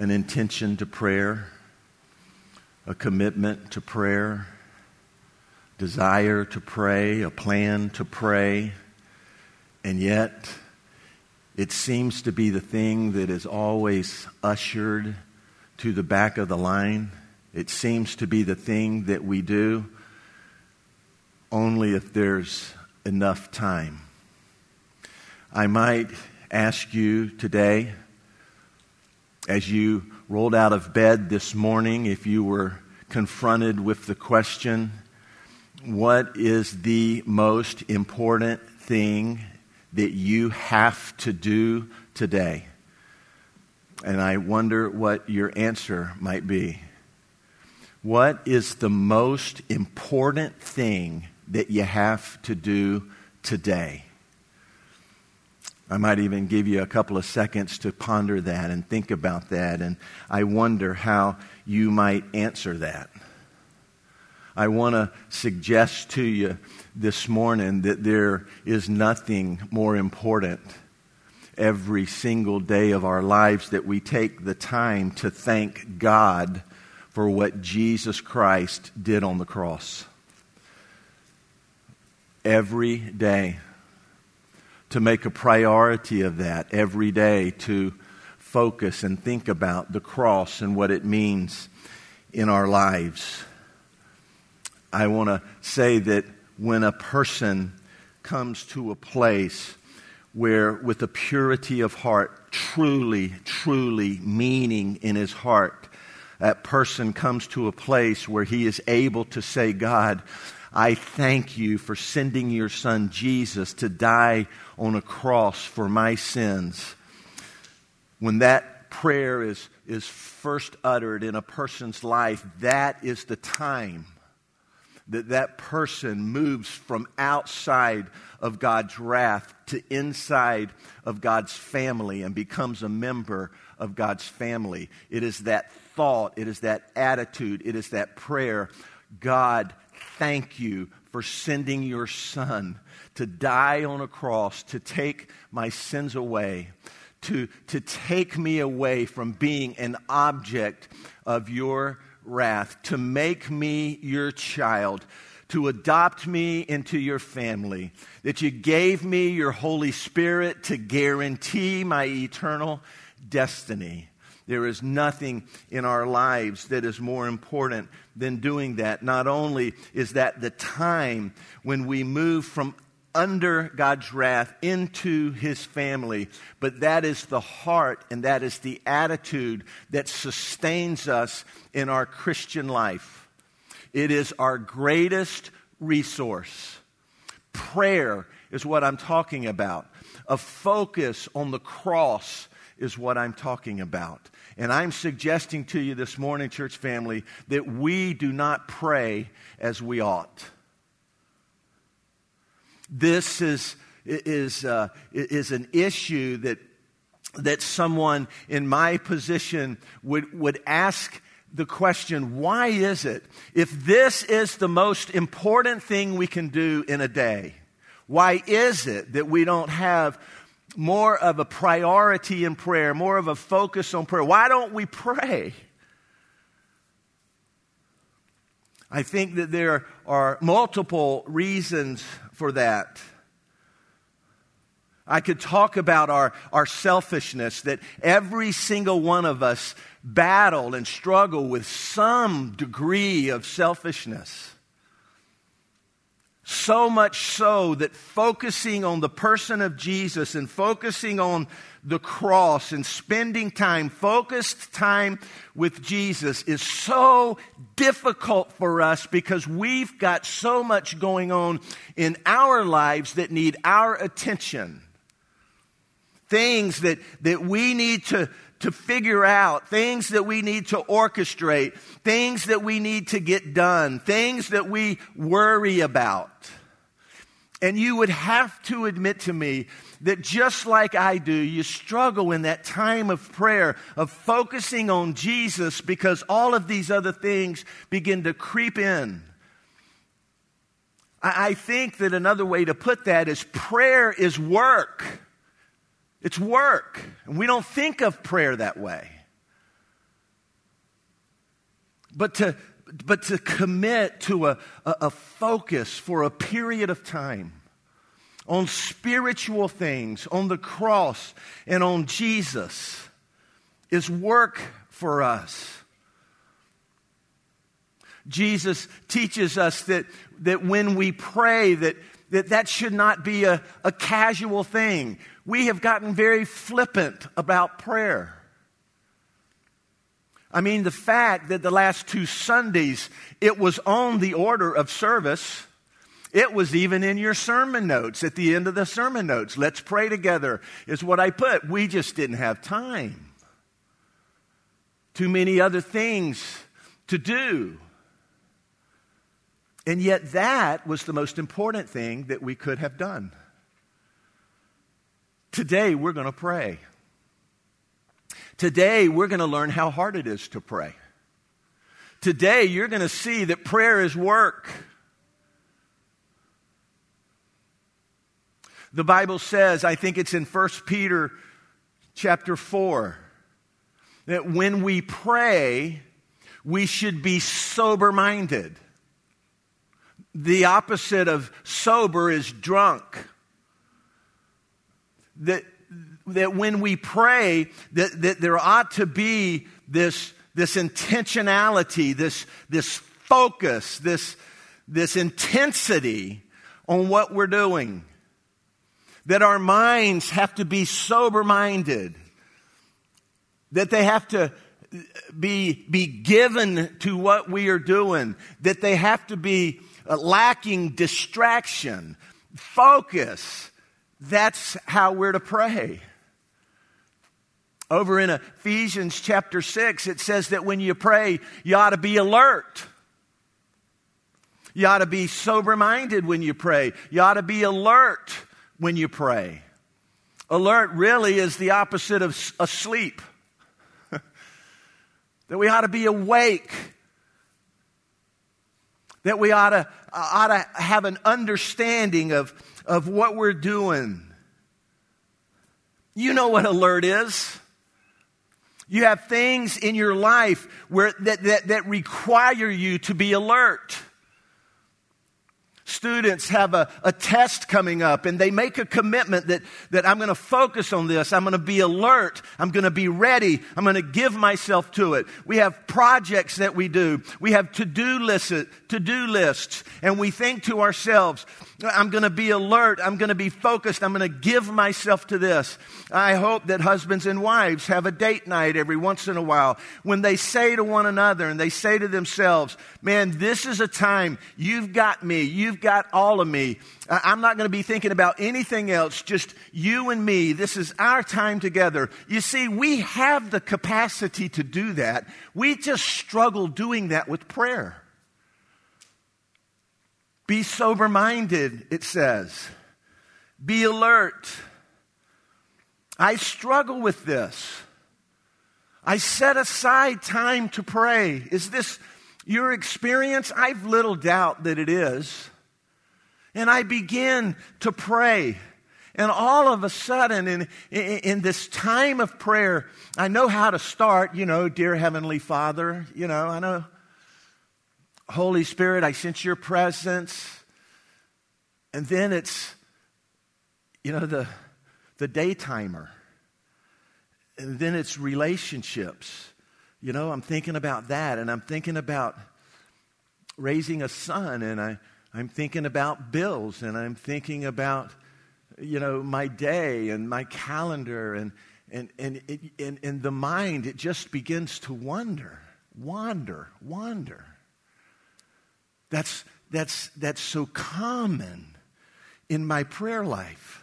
an intention to prayer, a commitment to prayer, desire to pray, a plan to pray, and yet it seems to be the thing that is always ushered to the back of the line. It seems to be the thing that we do only if there's enough time. I might ask you today, as you rolled out of bed this morning, if you were confronted with the question, what is the most important thing that you have to do today? And I wonder what your answer might be. What is the most important thing that you have to do today? I might even give you a couple of seconds to ponder that and think about that. And I wonder how you might answer that. I want to suggest to you this morning that there is nothing more important every single day of our lives that we take the time to thank God for what Jesus Christ did on the cross. Every day. To make a priority of that every day to focus and think about the cross and what it means in our lives. I want to say that when a person comes to a place where, with a purity of heart, truly, truly meaning in his heart, that person comes to a place where he is able to say, God, I thank you for sending your son Jesus to die on a cross for my sins. When that prayer is, is first uttered in a person's life, that is the time that that person moves from outside of God's wrath to inside of God's family and becomes a member of God's family. It is that thought, it is that attitude, it is that prayer. God, thank you for sending your son to die on a cross to take my sins away. To, to take me away from being an object of your wrath, to make me your child, to adopt me into your family, that you gave me your Holy Spirit to guarantee my eternal destiny. There is nothing in our lives that is more important than doing that. Not only is that the time when we move from under God's wrath into his family. But that is the heart and that is the attitude that sustains us in our Christian life. It is our greatest resource. Prayer is what I'm talking about. A focus on the cross is what I'm talking about. And I'm suggesting to you this morning, church family, that we do not pray as we ought. This is, is, uh, is an issue that, that someone in my position would, would ask the question why is it, if this is the most important thing we can do in a day, why is it that we don't have more of a priority in prayer, more of a focus on prayer? Why don't we pray? I think that there are multiple reasons for that. I could talk about our, our selfishness, that every single one of us battle and struggle with some degree of selfishness. So much so that focusing on the person of Jesus and focusing on the cross and spending time, focused time with Jesus is so difficult for us because we've got so much going on in our lives that need our attention. Things that, that we need to, to figure out, things that we need to orchestrate, things that we need to get done, things that we worry about. And you would have to admit to me that just like I do, you struggle in that time of prayer, of focusing on Jesus, because all of these other things begin to creep in. I think that another way to put that is prayer is work. It's work. And we don't think of prayer that way. but to, but to commit to a, a, a focus for a period of time on spiritual things, on the cross, and on Jesus is work for us. Jesus teaches us that, that when we pray, that, that that should not be a, a casual thing. We have gotten very flippant about prayer. I mean, the fact that the last two Sundays it was on the order of service, it was even in your sermon notes, at the end of the sermon notes. Let's pray together, is what I put. We just didn't have time. Too many other things to do. And yet, that was the most important thing that we could have done. Today, we're going to pray. Today, we're going to learn how hard it is to pray. Today, you're going to see that prayer is work. The Bible says, I think it's in 1 Peter chapter 4, that when we pray, we should be sober minded. The opposite of sober is drunk. That, that when we pray, that, that there ought to be this, this intentionality, this, this focus, this, this intensity on what we're doing. That our minds have to be sober minded. That they have to be, be given to what we are doing. That they have to be uh, lacking distraction, focus. That's how we're to pray. Over in Ephesians chapter 6, it says that when you pray, you ought to be alert. You ought to be sober minded when you pray. You ought to be alert when you pray. Alert really is the opposite of asleep. that we ought to be awake that we ought to, ought to have an understanding of, of what we're doing. You know what alert is. You have things in your life where, that, that, that require you to be alert students have a, a test coming up and they make a commitment that, that I'm going to focus on this. I'm going to be alert. I'm going to be ready. I'm going to give myself to it. We have projects that we do. We have to-do lists, to-do lists. And we think to ourselves, I'm going to be alert. I'm going to be focused. I'm going to give myself to this. I hope that husbands and wives have a date night every once in a while when they say to one another and they say to themselves, man, this is a time you've got me. You've got all of me. I'm not going to be thinking about anything else, just you and me. This is our time together. You see, we have the capacity to do that. We just struggle doing that with prayer. Be sober minded, it says. Be alert. I struggle with this. I set aside time to pray. Is this your experience? I've little doubt that it is. And I begin to pray. And all of a sudden, in, in, in, this time of prayer, I know how to start, you know, dear Heavenly Father, you know, I know Holy Spirit, I sense your presence. And then it's, you know, the, the day timer. And then it's relationships. You know, I'm thinking about that, and I'm thinking about raising a son, and I, I'm thinking about bills, and I'm thinking about, you know, my day and my calendar, and, and, and, it, and, and the mind, it just begins to wander, wander, wander. That's, that's, that's so common in my prayer life.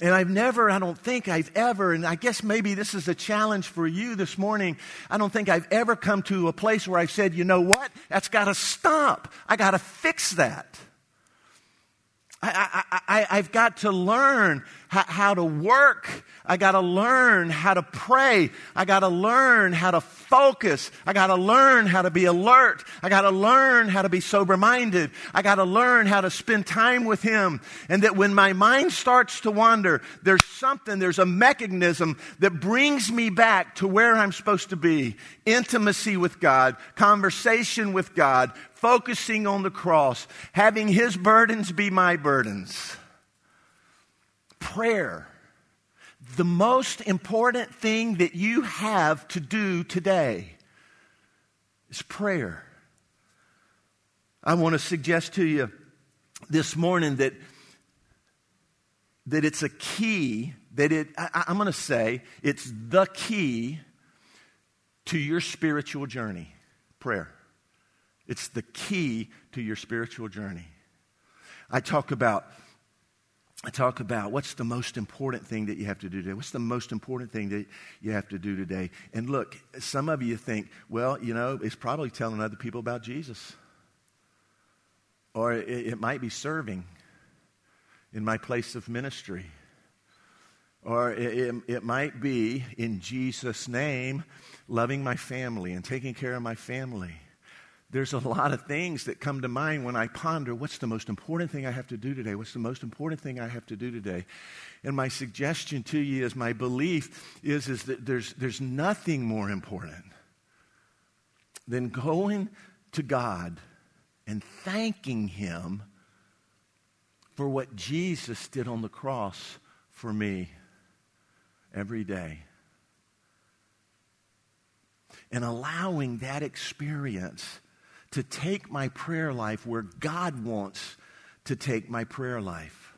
And I've never, I don't think I've ever, and I guess maybe this is a challenge for you this morning. I don't think I've ever come to a place where I've said, you know what? That's got to stop. I got to fix that. I, have got to learn how, how to work. I got to learn how to pray. I got to learn how to focus. I got to learn how to be alert. I got to learn how to be sober minded. I got to learn how to spend time with Him. And that when my mind starts to wander, there's something, there's a mechanism that brings me back to where I'm supposed to be intimacy with God, conversation with God, focusing on the cross, having His burdens be my burdens. Prayer. The most important thing that you have to do today is prayer. I want to suggest to you this morning that, that it's a key, that it, I, I'm going to say, it's the key to your spiritual journey prayer. It's the key to your spiritual journey. I talk about I talk about what's the most important thing that you have to do today. What's the most important thing that you have to do today? And look, some of you think, well, you know, it's probably telling other people about Jesus. Or it, it might be serving in my place of ministry. Or it, it, it might be, in Jesus' name, loving my family and taking care of my family there's a lot of things that come to mind when I ponder what's the most important thing I have to do today? What's the most important thing I have to do today? And my suggestion to you is my belief is, is that there's, there's nothing more important than going to God and thanking Him for what Jesus did on the cross for me every day. And allowing that experience to take my prayer life where God wants to take my prayer life.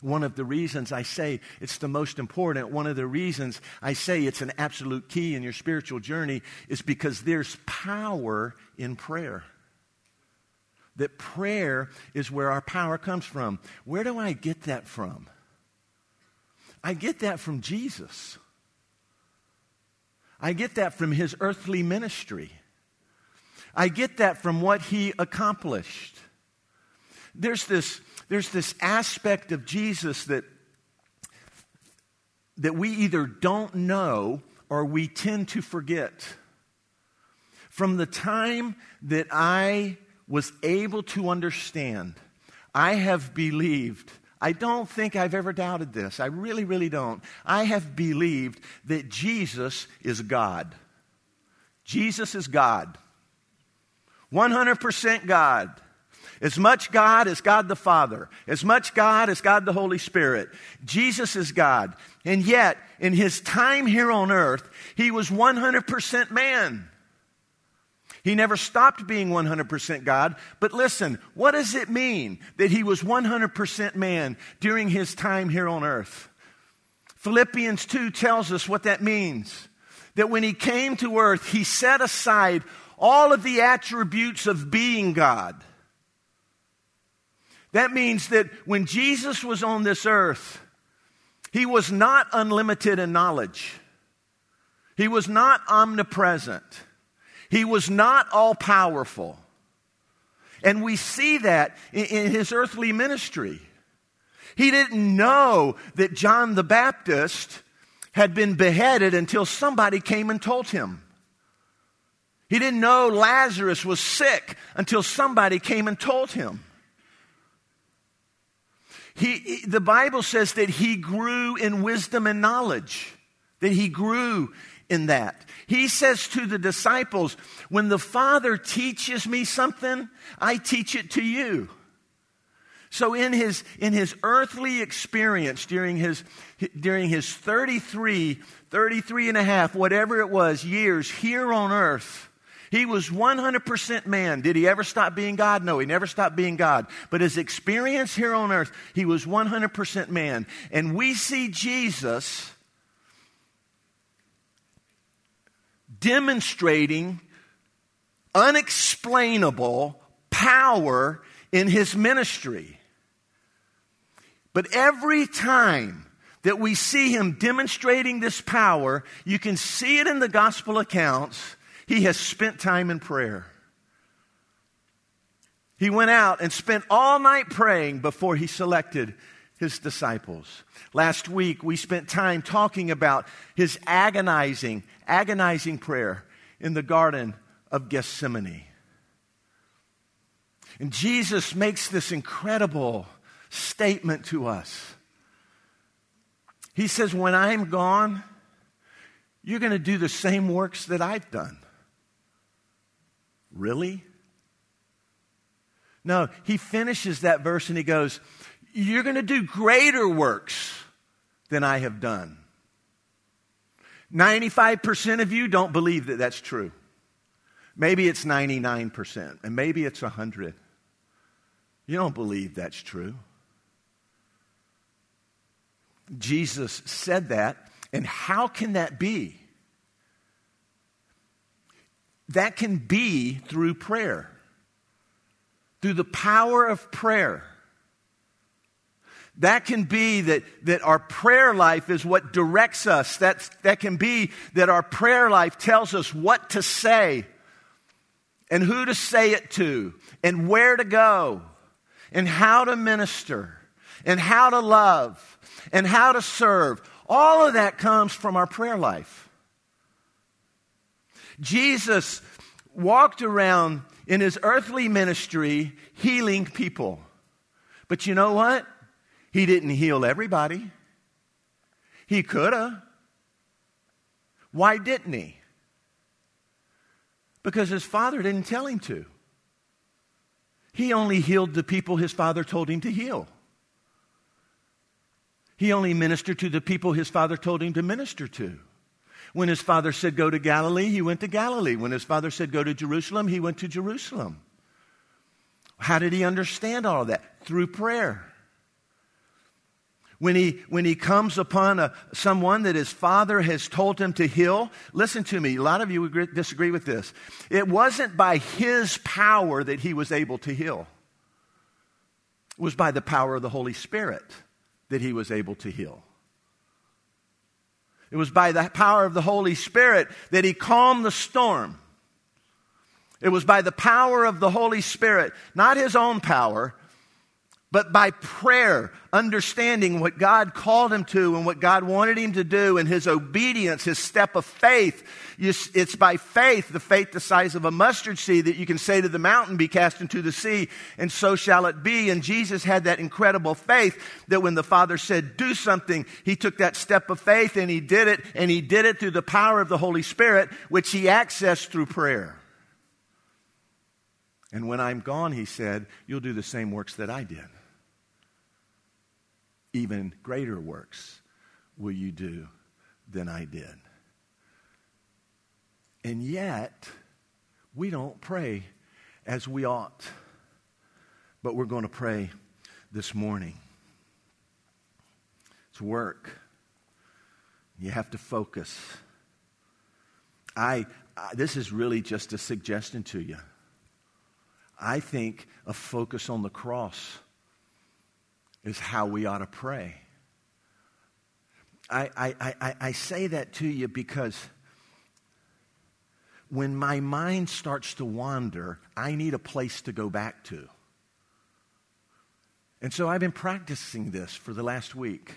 One of the reasons I say it's the most important, one of the reasons I say it's an absolute key in your spiritual journey is because there's power in prayer. That prayer is where our power comes from. Where do I get that from? I get that from Jesus. I get that from his earthly ministry. I get that from what he accomplished. There's this, there's this aspect of Jesus that, that we either don't know or we tend to forget. From the time that I was able to understand, I have believed. I don't think I've ever doubted this. I really, really don't. I have believed that Jesus is God. Jesus is God. 100% God. As much God as God the Father, as much God as God the Holy Spirit. Jesus is God. And yet, in his time here on earth, he was 100% man. He never stopped being 100% God. But listen, what does it mean that he was 100% man during his time here on earth? Philippians 2 tells us what that means. That when he came to earth, he set aside all of the attributes of being God. That means that when Jesus was on this earth, he was not unlimited in knowledge. He was not omnipresent. He was not all powerful. And we see that in, in, his earthly ministry. He didn't know that John the Baptist had been beheaded until somebody came and told him. He didn't know Lazarus was sick until somebody came and told him. He, the Bible says that he grew in wisdom and knowledge, that he grew in that. He says to the disciples, When the Father teaches me something, I teach it to you. So in his, in his earthly experience during his, during his 33, 33 and a half, whatever it was, years here on earth, he was 100% man. Did he ever stop being God? No, he never stopped being God. But his experience here on earth, he was 100% man. And we see Jesus demonstrating unexplainable power in his ministry. But every time that we see him demonstrating this power, you can see it in the gospel accounts he has spent time in prayer. He went out and spent all night praying before he selected his disciples. Last week, we spent time talking about his agonizing, agonizing prayer in the Garden of Gethsemane. And Jesus makes this incredible statement to us. He says, When I'm gone, you're going to do the same works that I've done. Really? No, he finishes that verse and he goes, You're going to do greater works than I have done. 95% of you don't believe that that's true. Maybe it's 99%, and maybe it's 100. You don't believe that's true. Jesus said that, and how can that be? That can be through prayer, through the power of prayer. That can be that, that our prayer life is what directs us. That's, that can be that our prayer life tells us what to say and who to say it to and where to go and how to minister and how to love and how to serve. All of that comes from our prayer life. Jesus walked around in his earthly ministry healing people. But you know what? He didn't heal everybody. He could have. Why didn't he? Because his father didn't tell him to. He only healed the people his father told him to heal. He only ministered to the people his father told him to minister to. When his father said go to Galilee, he went to Galilee. When his father said go to Jerusalem, he went to Jerusalem. How did he understand all of that? Through prayer when he, when he comes upon a, someone that his father has told him to heal, listen to me, a lot of you would disagree with this. It wasn't by his power that he was able to heal, it was by the power of the Holy Spirit that he was able to heal. It was by the power of the Holy Spirit that he calmed the storm. It was by the power of the Holy Spirit, not his own power, but by prayer, understanding what God called him to and what God wanted him to do and his obedience, his step of faith. It's by faith, the faith the size of a mustard seed, that you can say to the mountain, be cast into the sea, and so shall it be. And Jesus had that incredible faith that when the Father said, do something, he took that step of faith and he did it, and he did it through the power of the Holy Spirit, which he accessed through prayer. And when I'm gone, he said, you'll do the same works that I did even greater works will you do than I did. And yet, we don't pray as we ought. But we're going to pray this morning. It's work. You have to focus. I, I, this is really just a suggestion to you. I think a focus on the cross is how we ought to pray. I, I, I, I say that to you because when my mind starts to wander, I need a place to go back to. And so I've been practicing this for the last week.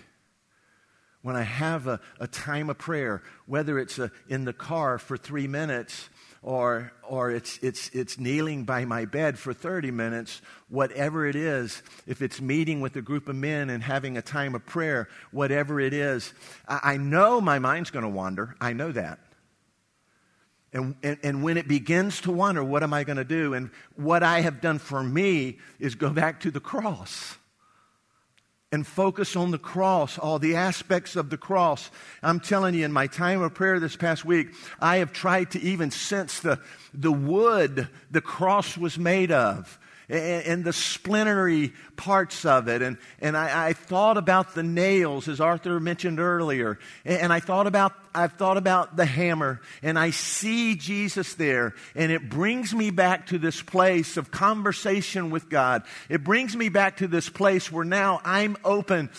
When I have a, a time of prayer, whether it's a, in the car for three minutes or, or it's, it's, it's kneeling by my bed for 30 minutes, whatever it is, if it's meeting with a group of men and having a time of prayer, whatever it is, I, I know my mind's going to wander. I know that. And, and, and, when it begins to wander, what am I going to do? And what I have done for me is go back to the cross and focus on the cross, all the aspects of the cross. I'm telling you, in my time of prayer this past week, I have tried to even sense the, the wood the cross was made of and, and the splintery parts of it. And, and I, I, thought about the nails, as Arthur mentioned earlier. And, and I thought about, I've thought about the hammer. And I see Jesus there. And it brings me back to this place of conversation with God. It brings me back to this place where now I'm open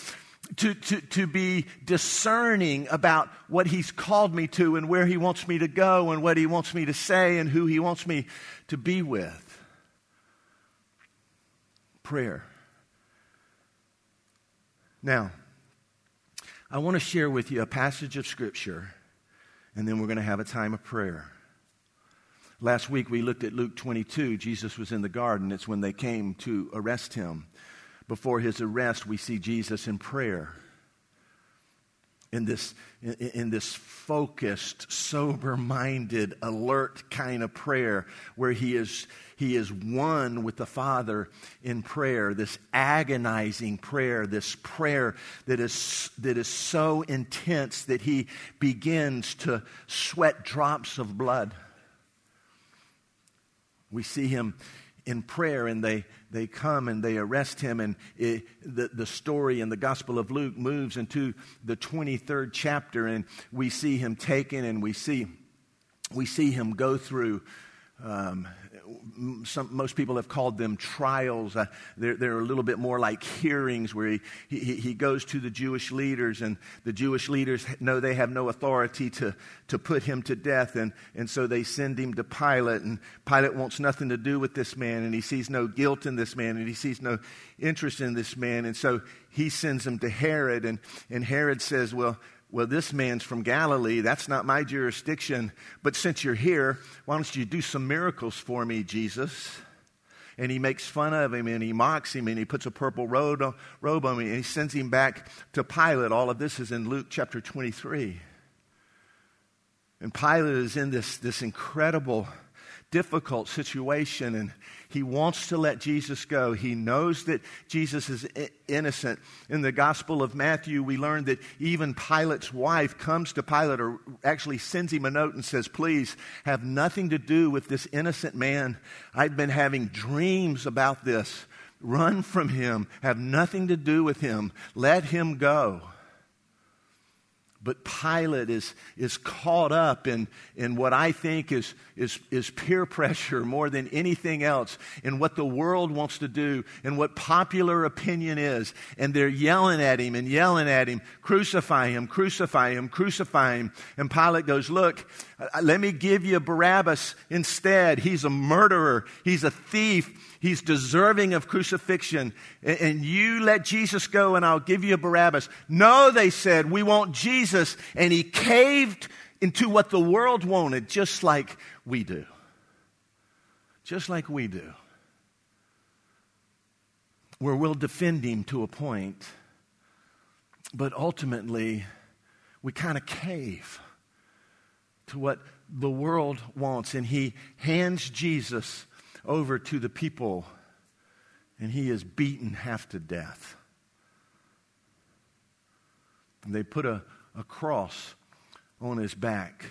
to, to, to be discerning about what he's called me to and where he wants me to go and what he wants me to say and who he wants me to be with. Prayer. Now, I want to share with you a passage of Scripture, and then we're going to have a time of prayer. Last week we looked at Luke 22. Jesus was in the garden. It's when they came to arrest him. Before his arrest, we see Jesus in prayer in this, in, this focused, sober minded, alert kind of prayer where he is, he is one with the Father in prayer, this agonizing prayer, this prayer that is, that is so intense that he begins to sweat drops of blood. We see him in prayer and they, they come and they arrest him. And it, the, the story in the Gospel of Luke moves into the 23rd chapter and we see him taken and we see, we see him go through um, some, most people have called them trials. Uh, they're, they're, a little bit more like hearings where he, he, he, goes to the Jewish leaders, and the Jewish leaders know they have no authority to, to put him to death, and, and so they send him to Pilate. And Pilate wants nothing to do with this man, and he sees no guilt in this man, and he sees no interest in this man. And so he sends him to Herod, and, and Herod says, Well, well, this man's from Galilee. That's not my jurisdiction. But since you're here, why don't you do some miracles for me, Jesus? And he makes fun of him and he mocks him and he puts a purple robe on him and he sends him back to Pilate. All of this is in Luke chapter 23. And Pilate is in this, this incredible difficult situation and he wants to let Jesus go. He knows that Jesus is innocent. In the Gospel of Matthew, we learn that even Pilate's wife comes to Pilate or actually sends him a note and says, Please have nothing to do with this innocent man. I've been having dreams about this. Run from him. Have nothing to do with him. Let him go. But Pilate is, is caught up in, in what I think is, is, is peer pressure more than anything else, in what the world wants to do, and what popular opinion is. And they're yelling at him and yelling at him, crucify him, crucify him, crucify him. And Pilate goes, Look, uh, let me give you Barabbas instead. He's a murderer, he's a thief, He's deserving of crucifixion. And you let Jesus go and I'll give you Barabbas. No, they said, we want Jesus. And he caved into what the world wanted, just like we do. Just like we do. Where we'll defend him to a point, but ultimately we kind of cave to what the world wants. And he hands Jesus over to the people, and he is beaten half to death. And they put a, a cross on his back.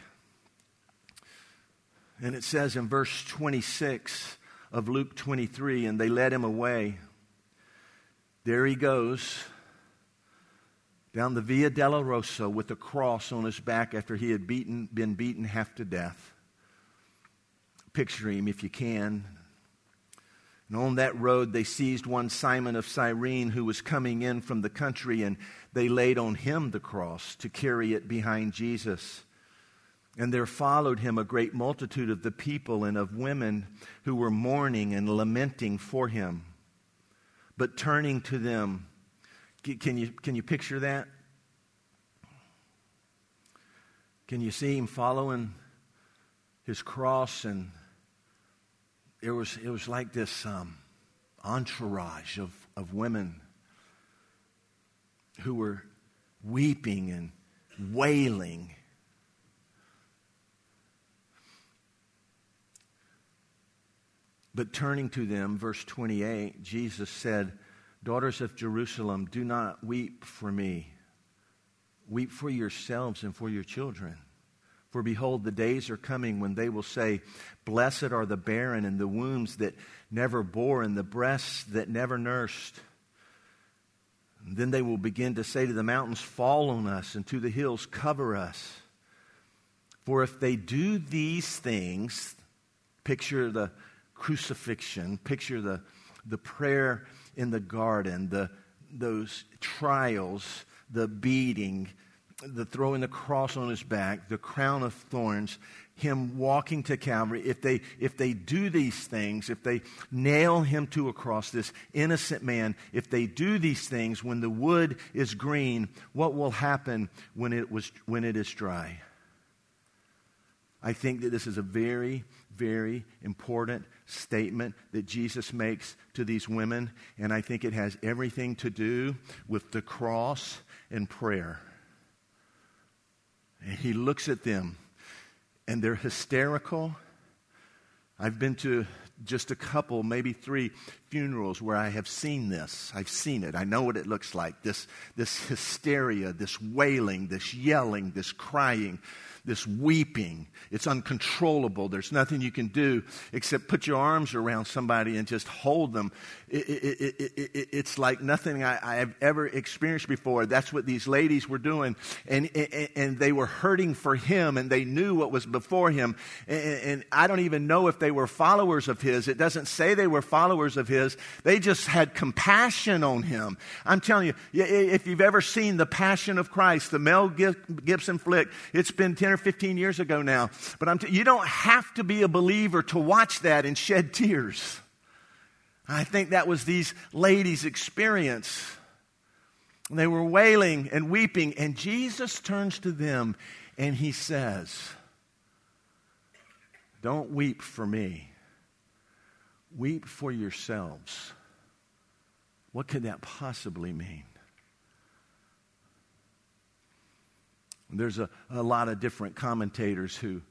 And it says in verse 26 of Luke 23, and they led him away. There he goes down the Via Dolorosa with a cross on his back after he had beaten, been beaten half to death. Picture him if you can. And on that road, they seized one Simon of Cyrene who was coming in from the country, and they laid on him the cross to carry it behind Jesus. And there followed him a great multitude of the people and of women who were mourning and lamenting for him. But turning to them, can you, can you picture that? Can you see him following his cross and it was, it was like this um, entourage of, of women who were weeping and wailing. But turning to them, verse 28, Jesus said, Daughters of Jerusalem, do not weep for me. Weep for yourselves and for your children. For behold, the days are coming when they will say, Blessed are the barren and the wombs that never bore and the breasts that never nursed. And then they will begin to say to the mountains, Fall on us, and to the hills, Cover us. For if they do these things, picture the crucifixion, picture the, the prayer in the garden, the, those trials, the beating, the throwing the cross on his back, the crown of thorns, him walking to Calvary, if they, if they do these things, if they nail him to a cross, this innocent man, if they do these things when the wood is green, what will happen when it, was, when it is dry? I think that this is a very, very important statement that Jesus makes to these women, and I think it has everything to do with the cross and prayer. And he looks at them, and they're hysterical. I've been to just a couple, maybe three funerals where I have seen this. I've seen it. I know what it looks like this, this hysteria, this wailing, this yelling, this crying this weeping. It's uncontrollable. There's nothing you can do except put your arms around somebody and just hold them. It, it, it, it's like nothing I, have ever experienced before. That's what these ladies were doing. And, and, and they were hurting for him and they knew what was before him. And, and I don't even know if they were followers of his. It doesn't say they were followers of his. They just had compassion on him. I'm telling you, if you've ever seen The Passion of Christ, the Mel Gibson flick, it's been 10 or 15 years ago now. But t- you don't have to be a believer to watch that and shed tears. I think that was these ladies' experience. They were wailing and weeping, and Jesus turns to them and he says, Don't weep for me, weep for yourselves. What could that possibly mean? There's a, a lot of different commentators who,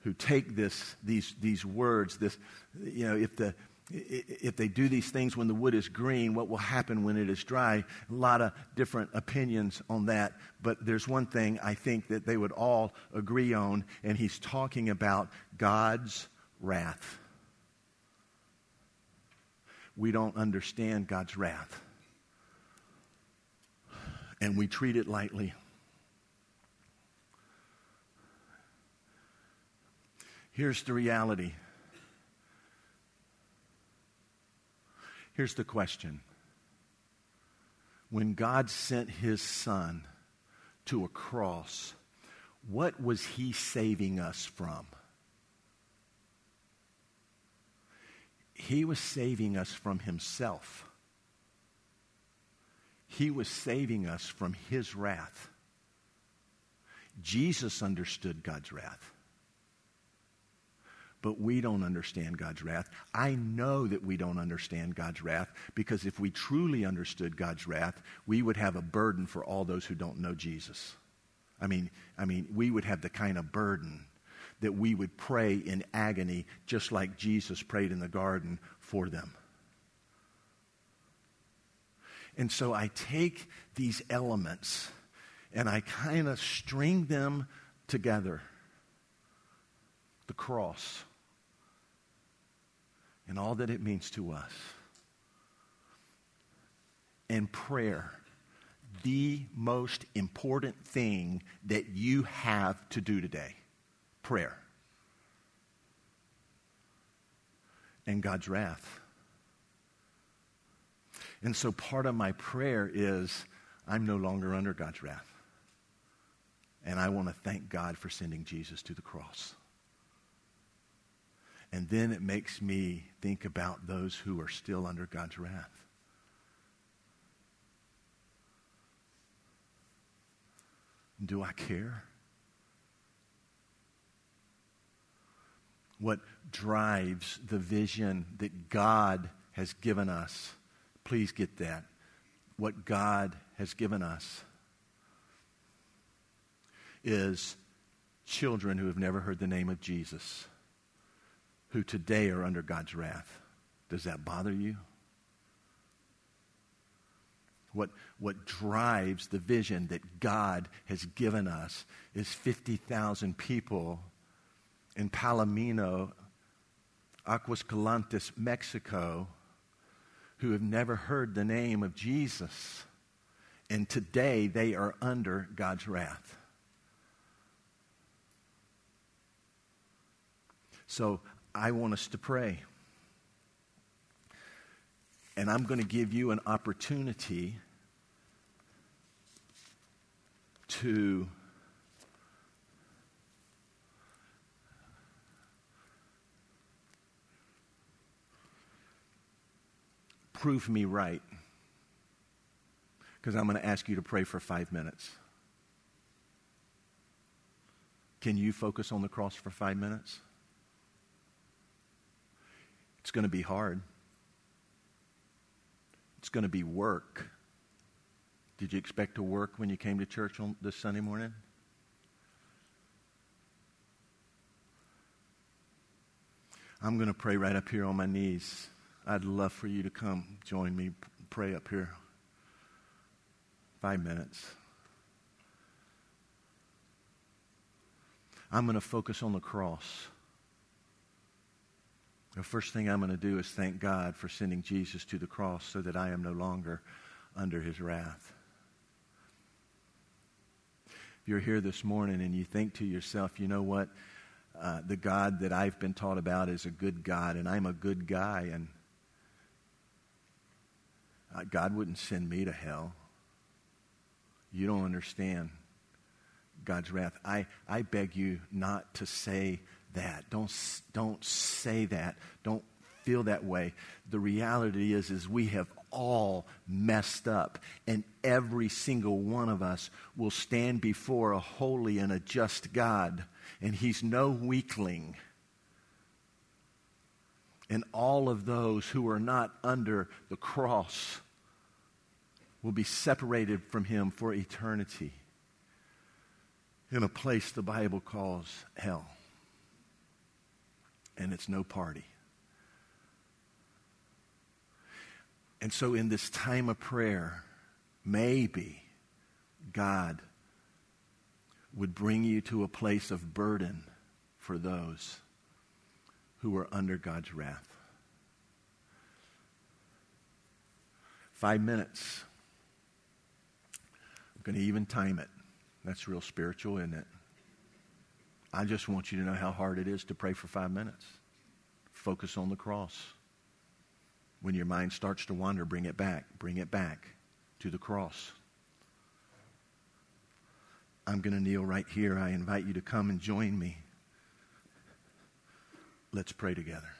who take this, these, these words, this, you know, if, the, if they do these things when the wood is green, what will happen when it is dry? A lot of different opinions on that. But there's one thing I think that they would all agree on, and he's talking about God's wrath. We don't understand God's wrath. And we treat it lightly. Here's the reality. Here's the question. When God sent his son to a cross, what was he saving us from? He was saving us from himself. He was saving us from his wrath. Jesus understood God's wrath but we don't understand God's wrath. I know that we don't understand God's wrath because if we truly understood God's wrath, we would have a burden for all those who don't know Jesus. I mean, I mean, we would have the kind of burden that we would pray in agony just like Jesus prayed in the garden for them. And so I take these elements and I kind of string them together. The cross and all that it means to us. And prayer, the most important thing that you have to do today prayer. And God's wrath. And so part of my prayer is I'm no longer under God's wrath. And I want to thank God for sending Jesus to the cross. And then it makes me think about those who are still under God's wrath. Do I care? What drives the vision that God has given us? Please get that. What God has given us is children who have never heard the name of Jesus who today are under God's wrath. Does that bother you? What, what drives the vision that God has given us is 50,000 people in Palomino, Aguascalientes, Mexico, who have never heard the name of Jesus. And today they are under God's wrath. So I want us to pray. And I'm going to give you an opportunity to prove me right because I'm going to ask you to pray for five minutes. Can you focus on the cross for five minutes? It's going to be hard. It's going to be work. Did you expect to work when you came to church on this Sunday morning? I'm going to pray right up here on my knees. I'd love for you to come join me, pray up here. Five minutes. I'm going to focus on the cross. The first thing I'm going to do is thank God for sending Jesus to the cross so that I am no longer under his wrath. If you're here this morning and you think to yourself, you know what? Uh, the God that I've been taught about is a good God, and I'm a good guy, and uh, God wouldn't send me to hell. You don't understand God's wrath. I, I beg you not to say that. Don't, don't say that. Don't feel that way. The reality is, is we have all messed up, and every single one of us will stand before a holy and a just God, and He's no weakling. And all of those who are not under the cross will be separated from Him for eternity in a place the Bible calls hell. And it's no party. And so, in this time of prayer, maybe God would bring you to a place of burden for those who are under God's wrath. Five minutes. I'm going to even time it. That's real spiritual, isn't it? I just want you to know how hard it is to pray for five minutes. Focus on the cross. When your mind starts to wander, bring it back. Bring it back to the cross. I'm going to kneel right here. I invite you to come and join me. Let's pray together.